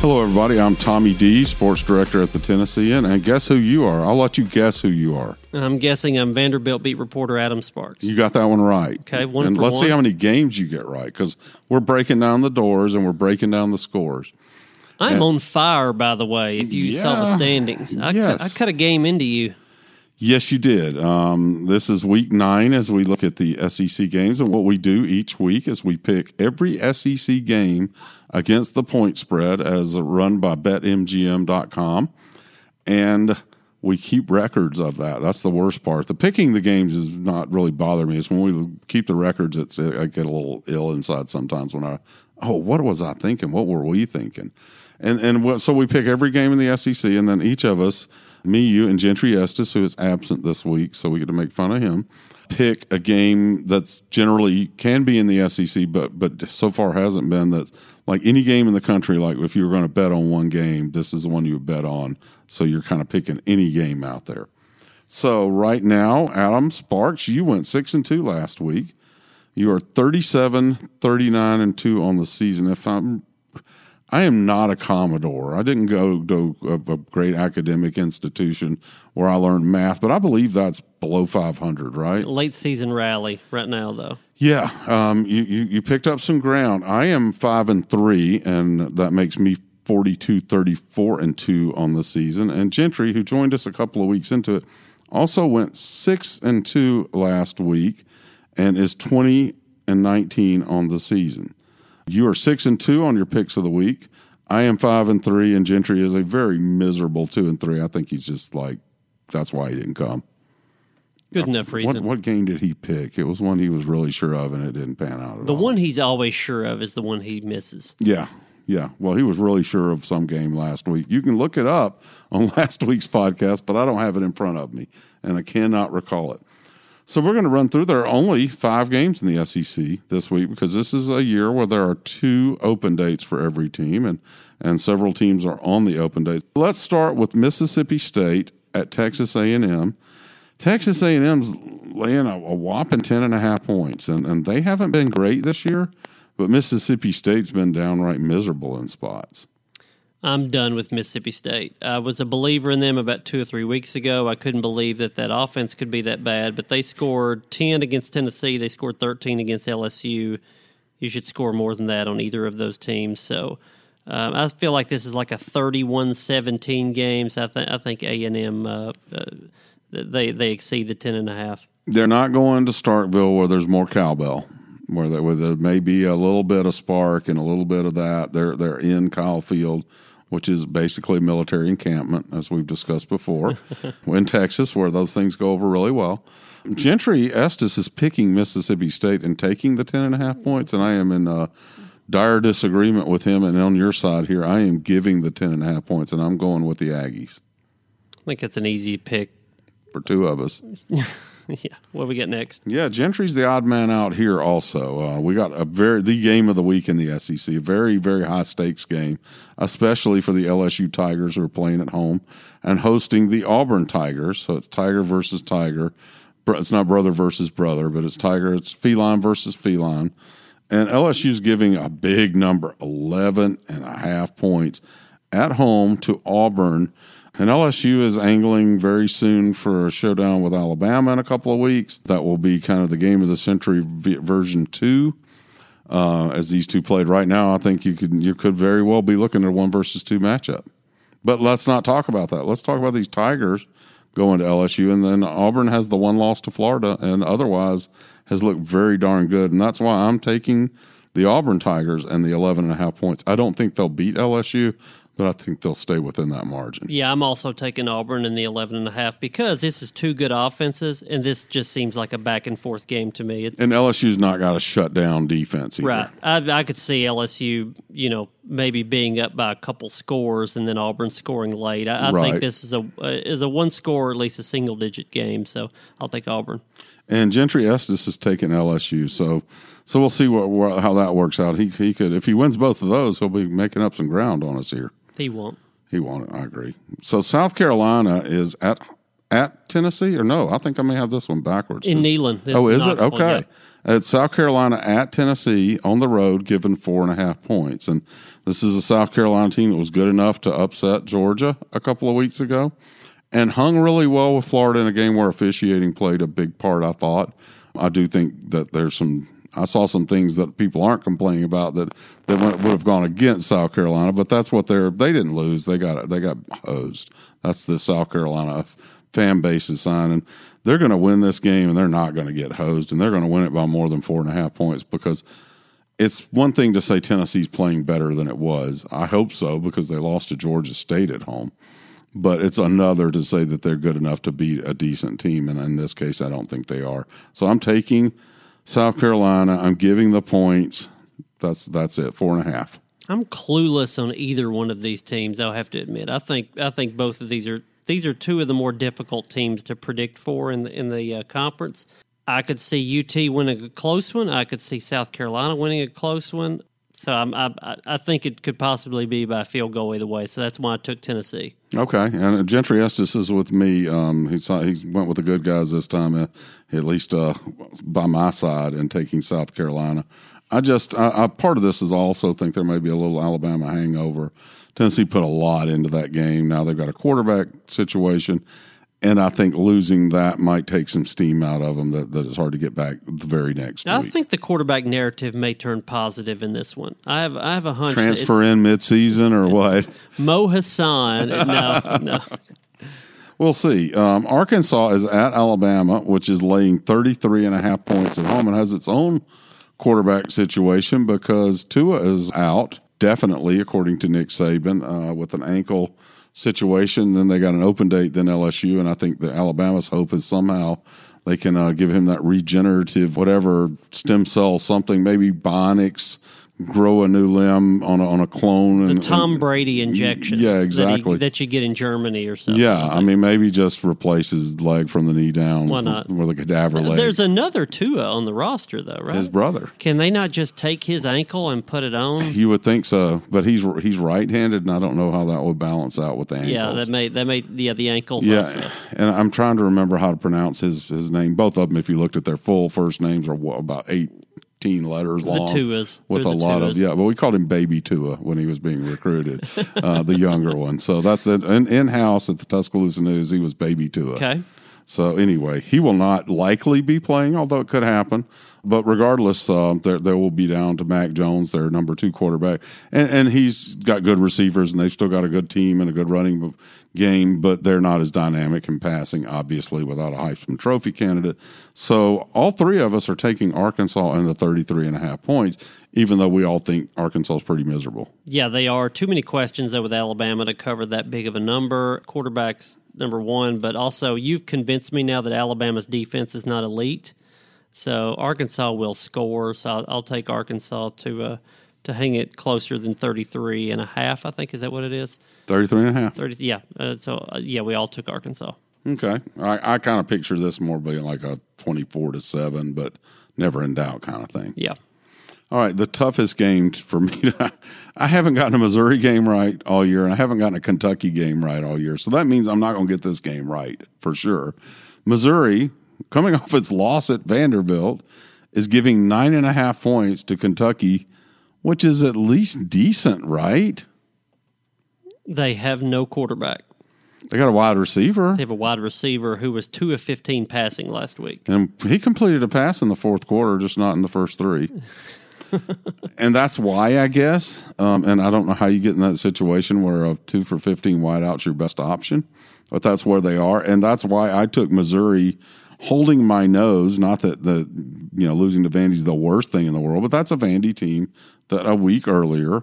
Hello, everybody. I'm Tommy D, sports director at the Tennessean, and guess who you are? I'll let you guess who you are. I'm guessing I'm Vanderbilt beat reporter Adam Sparks. You got that one right. Okay, one and let's one. see how many games you get right because we're breaking down the doors and we're breaking down the scores. I'm on fire, by the way. If you saw the standings, I, Yes. cut, I cut a game into you. Yes, you did. Um, this is week nine as we look at the SEC games. And what we do each week is we pick every SEC game against the point spread as run by betmgm.com. And we keep records of that. That's the worst part. The picking the games is not really bother me. It's when we keep the records, it's I get a little ill inside sometimes when I, oh, what was I thinking? What were we thinking? And and so we pick every game in the SEC, and then each of us, me, you, and Gentry Estes, who is absent this week, so we get to make fun of him, pick a game that's generally can be in the SEC, but but so far hasn't been. That like any game in the country, like if you were going to bet on one game, this is the one you would bet on. So you're kind of picking any game out there. So right now, Adam Sparks, you went six and two last week. You are 37, 39 and two on the season. If I'm I am not a Commodore. I didn't go to a, a great academic institution where I learned math, but I believe that's below 500, right? Late season rally right now, though. Yeah, um, you, you you picked up some ground. I am five and three, and that makes me 42, 34 and two on the season. And Gentry, who joined us a couple of weeks into it, also went six and two last week, and is 20 and 19 on the season. You are six and two on your picks of the week. I am five and three, and Gentry is a very miserable two and three. I think he's just like that's why he didn't come. Good uh, enough reason. What, what game did he pick? It was one he was really sure of, and it didn't pan out at the all. one he's always sure of is the one he misses. Yeah, yeah. Well, he was really sure of some game last week. You can look it up on last week's podcast, but I don't have it in front of me, and I cannot recall it. So we're going to run through. There are only five games in the SEC this week because this is a year where there are two open dates for every team, and and several teams are on the open date. Let's start with Mississippi State at Texas A&M. Texas A&M's laying a, a whopping 10 and a half points, and, and they haven't been great this year, but Mississippi State's been downright miserable in spots. I'm done with Mississippi State. I was a believer in them about two or three weeks ago. I couldn't believe that that offense could be that bad, but they scored 10 against Tennessee. They scored 13 against LSU. You should score more than that on either of those teams. So um, I feel like this is like a 31-17 game. So I, th- I think A&M, uh, uh, they, they exceed the 10 and a half. They're not going to Starkville where there's more cowbell, where there, where there may be a little bit of spark and a little bit of that. They're they're in Kyle Field, which is basically a military encampment, as we've discussed before, in Texas, where those things go over really well. Gentry Estes is picking Mississippi State and taking the ten and a half points, and I am in uh, dire disagreement with him. And on your side here, I am giving the ten and a half points, and I'm going with the Aggies I think it's an easy pick. for two of us. yeah. What do we get next? Yeah, Gentry's the odd man out here. Also, uh, we got a very the game of the week in the SEC, a very very high stakes game, especially for the LSU Tigers who are playing at home and hosting the Auburn Tigers. So it's Tiger versus Tiger. It's not brother versus brother, but it's Tiger. It's feline versus feline. And LSU's giving a big number, 11 and a half points at home to Auburn. And LSU is angling very soon for a showdown with Alabama in a couple of weeks. That will be kind of the game of the century version two. Uh, as these two played right now, I think you could you could very well be looking at a one versus two matchup. But let's not talk about that. Let's talk about these Tigers going to LSU, and then Auburn has the one loss to Florida, and otherwise has looked very darn good. And that's why I'm taking the Auburn Tigers and the 11 and a half points. I don't think they'll beat LSU, but I think they'll stay within that margin. Yeah, I'm also taking Auburn in the 11 and a half because this is two good offenses, and this just seems like a back and forth game to me. It's, And LSU's not got a shut down defense either. right. I, I could see LSU, you know, maybe being up by a couple scores and then Auburn scoring late. I, I Right. think this is a is a one score, or at least a single digit game. So I'll take Auburn. And Gentry Estes has taken LSU, so so we'll see what how that works out. He he could if he wins both of those, he'll be making up some ground on us here. He won't. He won't. I agree. So South Carolina is at at Tennessee, or no? I think I may have this one backwards. In Neyland. Oh, is it okay? It's South Carolina at Tennessee on the road, given four and a half points, and this is a South Carolina team that was good enough to upset Georgia a couple of weeks ago, and hung really well with Florida in a game where officiating played a big part. I thought. I do think that there's some. I saw some things that people aren't complaining about that that would have gone against South Carolina, but that's what they're. They didn't lose. They got they got hosed. That's the South Carolina fan base is signing. They're going to win this game, and they're not going to get hosed, and they're going to win it by more than four and a half points because it's one thing to say Tennessee's playing better than it was. I hope so because they lost to Georgia State at home. But it's another to say that they're good enough to beat a decent team, and in this case, I don't think they are. So I'm taking South Carolina. I'm giving the points. That's that's it. Four and a half. I'm clueless on either one of these teams. I'll have to admit. I think I think both of these are these are two of the more difficult teams to predict for in the in the uh, conference. I could see UT winning a close one. I could see South Carolina winning a close one. So I'm, I I- think it could possibly be by field goal either way. So that's why I took Tennessee. Okay, and Gentry Estes is with me. Um, he he went with the good guys this time, uh, at least uh, by my side, in taking South Carolina. I just, I, I, part of this is I also think there may be a little Alabama hangover. Tennessee put a lot into that game. Now they've got a quarterback situation, and I think losing that might take some steam out of them that, that it's hard to get back the very next I week. think the quarterback narrative may turn positive in this one. I have I have a hunch. Transfer in midseason or what? Mo Hassan. No, no. We'll see. Um, Arkansas is at Alabama, which is laying 33 and a half points at home and has its own quarterback situation because Tua is out, definitely, according to Nick Saban, uh, with an ankle situation. Then they got an open date, then LSU. And I think the Alabama's hope is somehow they can uh, give him that regenerative, whatever stem cell, something, maybe bionics, grow a new limb on a, on a clone. And, the Tom and, Brady injection. Yeah, exactly. That, he, that, you get in Germany or something. Yeah, I mean, maybe just replaces leg from the knee down. Why not? With, a cadaver leg. There's another Tua on the roster, though, right? His brother. Can they not just take his ankle and put it on? You would think so, but he's he's right-handed, and I don't know how that would balance out with the ankles. Yeah, that may that may yeah the ankles. Yeah, also. and I'm trying to remember how to pronounce his his name. Both of them, if you looked at their full first names, are about eight 15 letters long. The Tuas. With a lot tuas. of, yeah, but we called him Baby Tua when he was being recruited, uh, the younger one. So that's in, in house at the Tuscaloosa News. He was Baby Tua. Okay. So anyway, he will not likely be playing, although it could happen. But regardless, uh, there will be down to Mac Jones, their number two quarterback, and, and he's got good receivers, and they've still got a good team and a good running game, but they're not as dynamic in passing, obviously, without a Heisman Trophy candidate. So all three of us are taking Arkansas in the 33 and a half points, even though we all think Arkansas is pretty miserable. Yeah, they are. Too many questions though with Alabama to cover that big of a number. Quarterbacks number one, but also you've convinced me now that Alabama's defense is not elite. So Arkansas will score. So I'll, I'll take Arkansas to uh, to hang it closer than 33 and a half. I think is that what it is? 33 and a half. 30. Yeah. Uh, so uh, yeah, we all took Arkansas. Okay. I, I kind of picture this more being like a 24 to 7, but never in doubt kind of thing. Yeah. All right, the toughest game for me. To, I haven't gotten a Missouri game right all year, and I haven't gotten a Kentucky game right all year. So that means I'm not going to get this game right for sure. Missouri, coming off its loss at Vanderbilt, is giving nine and a half points to Kentucky, which is at least decent, right? They have no quarterback. They got a wide receiver, They have a wide receiver who was two of 15 passing last week. and he completed a pass in the fourth quarter, just not in the first three. and that's why I guess. Um, and I don't know how you get in that situation where a two for fifteen wideout's your best option, but that's where they are, and that's why I took Missouri, holding my nose. Not that the you know losing to Vandy's the worst thing in the world, but that's a Vandy team that a week earlier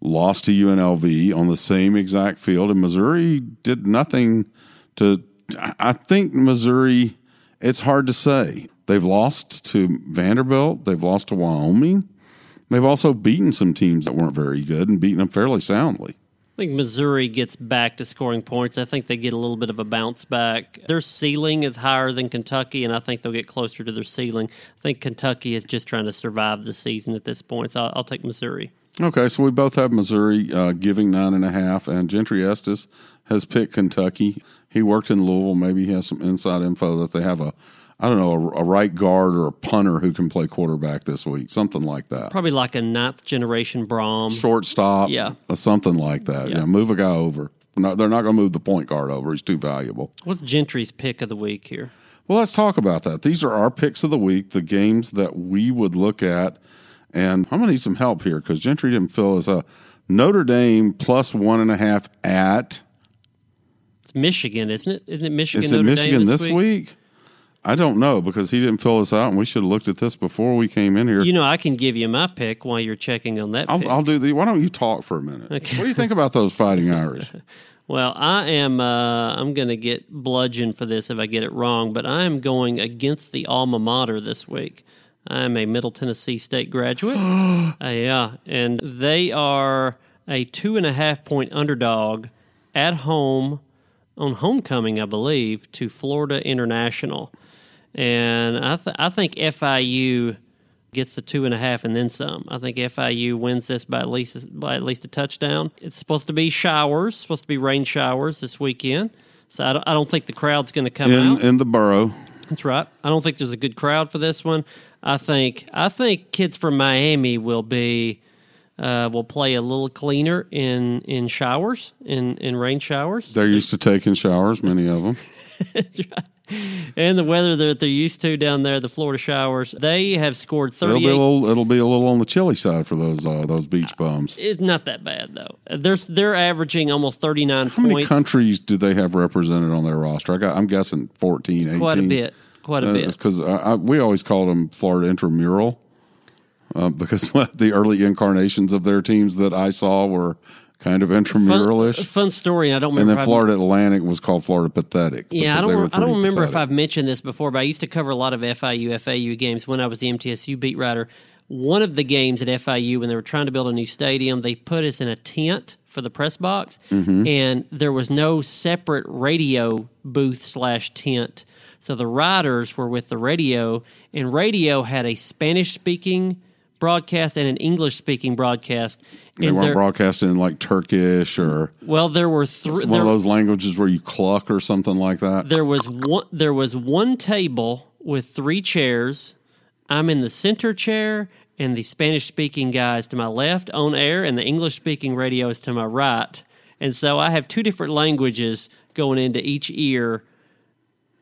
lost to UNLV on the same exact field, and Missouri did nothing to. I think Missouri. It's hard to say. They've lost to Vanderbilt. They've lost to Wyoming. They've also beaten some teams that weren't very good and beaten them fairly soundly. I think Missouri gets back to scoring points. I think they get a little bit of a bounce back. Their ceiling is higher than Kentucky, and I think they'll get closer to their ceiling. I think Kentucky is just trying to survive the season at this point, so I'll, I'll take Missouri. Okay, so we both have Missouri uh, giving nine and a half, and Gentry Estes has picked Kentucky. he worked in Louisville. Maybe he has some inside info that they have a, I don't know, a, a right guard or a punter who can play quarterback this week, something like that. Probably like a ninth generation Brom. Shortstop, Yeah. uh, something like that. Yeah. Yeah, move a guy over. No, they're not going to move the point guard over. He's too valuable. What's Gentry's pick of the week here? Well, let's talk about that. These are our picks of the week, the games that we would look at. And I'm going to need some help here because Gentry didn't fill as a Notre Dame plus one and a half at. It's Michigan, isn't it? Isn't it Michigan? Is it Notre Michigan Dame this week? week? I don't know because he didn't fill us out, and we should have looked at this before we came in here. You know, I can give you my pick while you're checking on that. I'll, I'll do the. Why don't you talk for a minute? Okay. What do you think about those Fighting Irish? Well, I am. Uh, I'm going to get bludgeoned for this if I get it wrong, but I am going against the alma mater this week. I am a Middle Tennessee State graduate. uh, yeah, and they are a two and a half point underdog at home on homecoming, I believe, to Florida International, and I th- I think FIU gets the two and a half and then some. I think FIU wins this by at least by at least a touchdown. It's supposed to be showers, supposed to be rain showers this weekend. So I don't, I don't think the crowd's going to come in out. in the borough. That's right. I don't think there's a good crowd for this one. I think I think kids from Miami will be uh, will play a little cleaner in in showers in in rain showers. They're used to taking showers, many of them. and the weather that they're used to down there, the Florida showers. They have scored It'll be a little. It'll be a little on the chilly side for those uh, those beach bums. It's not that bad though. They're they're averaging almost 39 How many points. countries do they have represented on their roster? I got. I'm guessing 14, 18. Quite a bit. Quite a bit. Because I, I, we always called them Florida intramural uh, because the early incarnations of their teams that I saw were kind of Fun, intramuralish. fun story. I don't remember. and then if I've- Florida Atlantic was called Florida Pathetic. Yeah, I don't. I don't remember if. I've mentioned this before, but I used to cover a lot of FIU FAU games when I was the MTSU beat writer. One of the games at FIU when they were trying to build a new stadium, they put us in a tent for the press box, Mm-hmm. and there was no separate radio booth slash tent. So the writers were with the radio, and radio had a Spanish speaking broadcast and an English speaking broadcast. They and weren't broadcasting in like Turkish or well, there were three. one of those languages where you cluck or something like that. there was one there was one table with three chairs i'm in the center chair and the spanish speaking guy is to my left on air and the english speaking radio is to my right and so i have two different languages going into each ear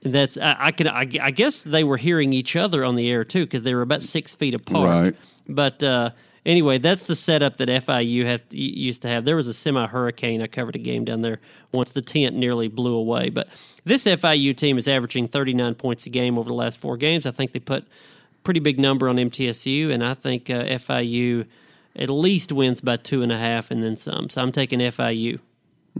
that's i, I could I, I guess they were hearing each other on the air too because they were about six feet apart Right. but uh Anyway, that's the setup that FIU have used to have. There was a semi hurricane. I covered a game down there once the tent nearly blew away. But this FIU team is averaging 39 points a game over the last four games. I think they put pretty big number on MTSU, and I think uh, FIU at least wins by two and a half and then some. So I'm taking FIU.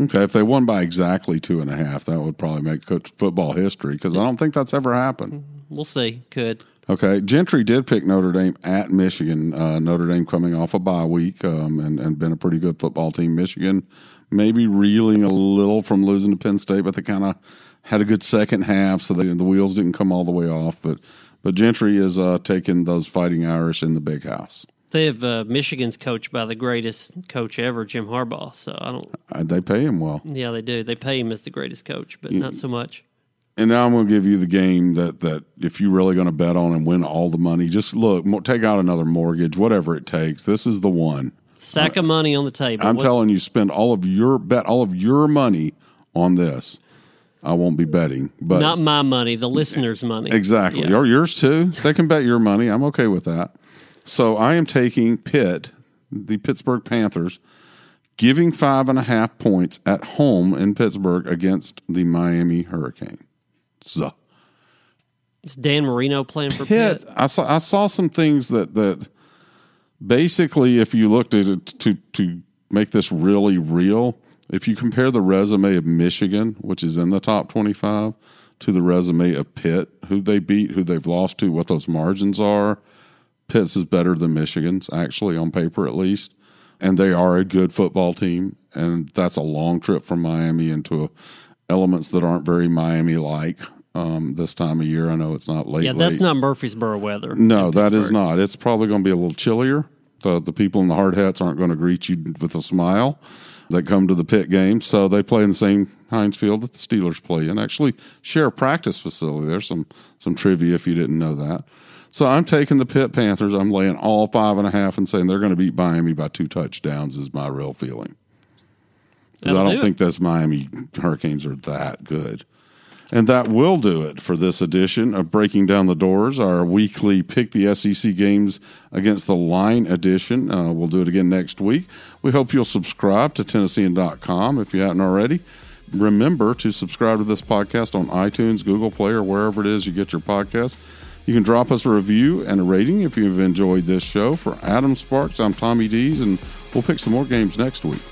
Okay, if they won by exactly two and a half, that would probably make coach football history because I don't think that's ever happened. We'll see. Could. Okay, Gentry did pick Notre Dame at Michigan. Uh, Notre Dame coming off a bye week um, and, and been a pretty good football team. Michigan maybe reeling a little from losing to Penn State, but they kind of had a good second half, so they, the wheels didn't come all the way off. But but Gentry is uh, taking those Fighting Irish in the big house. They have uh, Michigan's coached by the greatest coach ever, Jim Harbaugh. So I don't. Uh, they pay him well. Yeah, they do. They pay him as the greatest coach, but not so much. And now I'm going to give you the game that, that if you're really going to bet on and win all the money, just look, take out another mortgage, whatever it takes. This is the one. Sack of money on the table. I'm What's- telling you, spend all of your bet all of your money on this. I won't be betting, but Not my money, the listeners' money. exactly, Yeah. or yours too. They can bet your money. I'm okay with that. So I am taking Pitt, the Pittsburgh Panthers, giving five and a half points at home in Pittsburgh against the Miami Hurricane. So. Uh, is Dan Marino playing for Pitt, Pitt? I saw I saw some things that that basically, if you looked at it to to make this really real, if you compare the resume of Michigan, which is in the top twenty five, to the resume of Pitt, who they beat, who they've lost to, what those margins are, Pitt's is better than Michigan's, actually on paper at least, and they are a good football team, and that's a long trip from Miami into elements that aren't very Miami like. Um, this time of year, I know it's not late. Yeah, that's late. not Murfreesboro weather. No, that is not. It's probably going to be a little chillier. The, the people in the hard hats aren't going to greet you with a smile that come to the pit game. So they play in the same Heinz Field that the Steelers play in. Actually, share a practice facility. There's some some trivia if you didn't know that. So I'm taking the Pitt Panthers. I'm laying all five and a half and saying they're going to beat Miami by two touchdowns. Is my real feeling. Because I don't do think those Miami Hurricanes are that good. And that will do it for this edition of Breaking Down the Doors, our weekly Pick the SEC Games Against the Line edition. Uh, we'll do it again next week. We hope you'll subscribe to Tennessean.com if you haven't already. Remember to subscribe to this podcast on iTunes, Google Play, or wherever it is you get your podcast. You can drop us a review and a rating if you've enjoyed this show. For Adam Sparks, I'm Tommy Deas, and we'll pick some more games next week.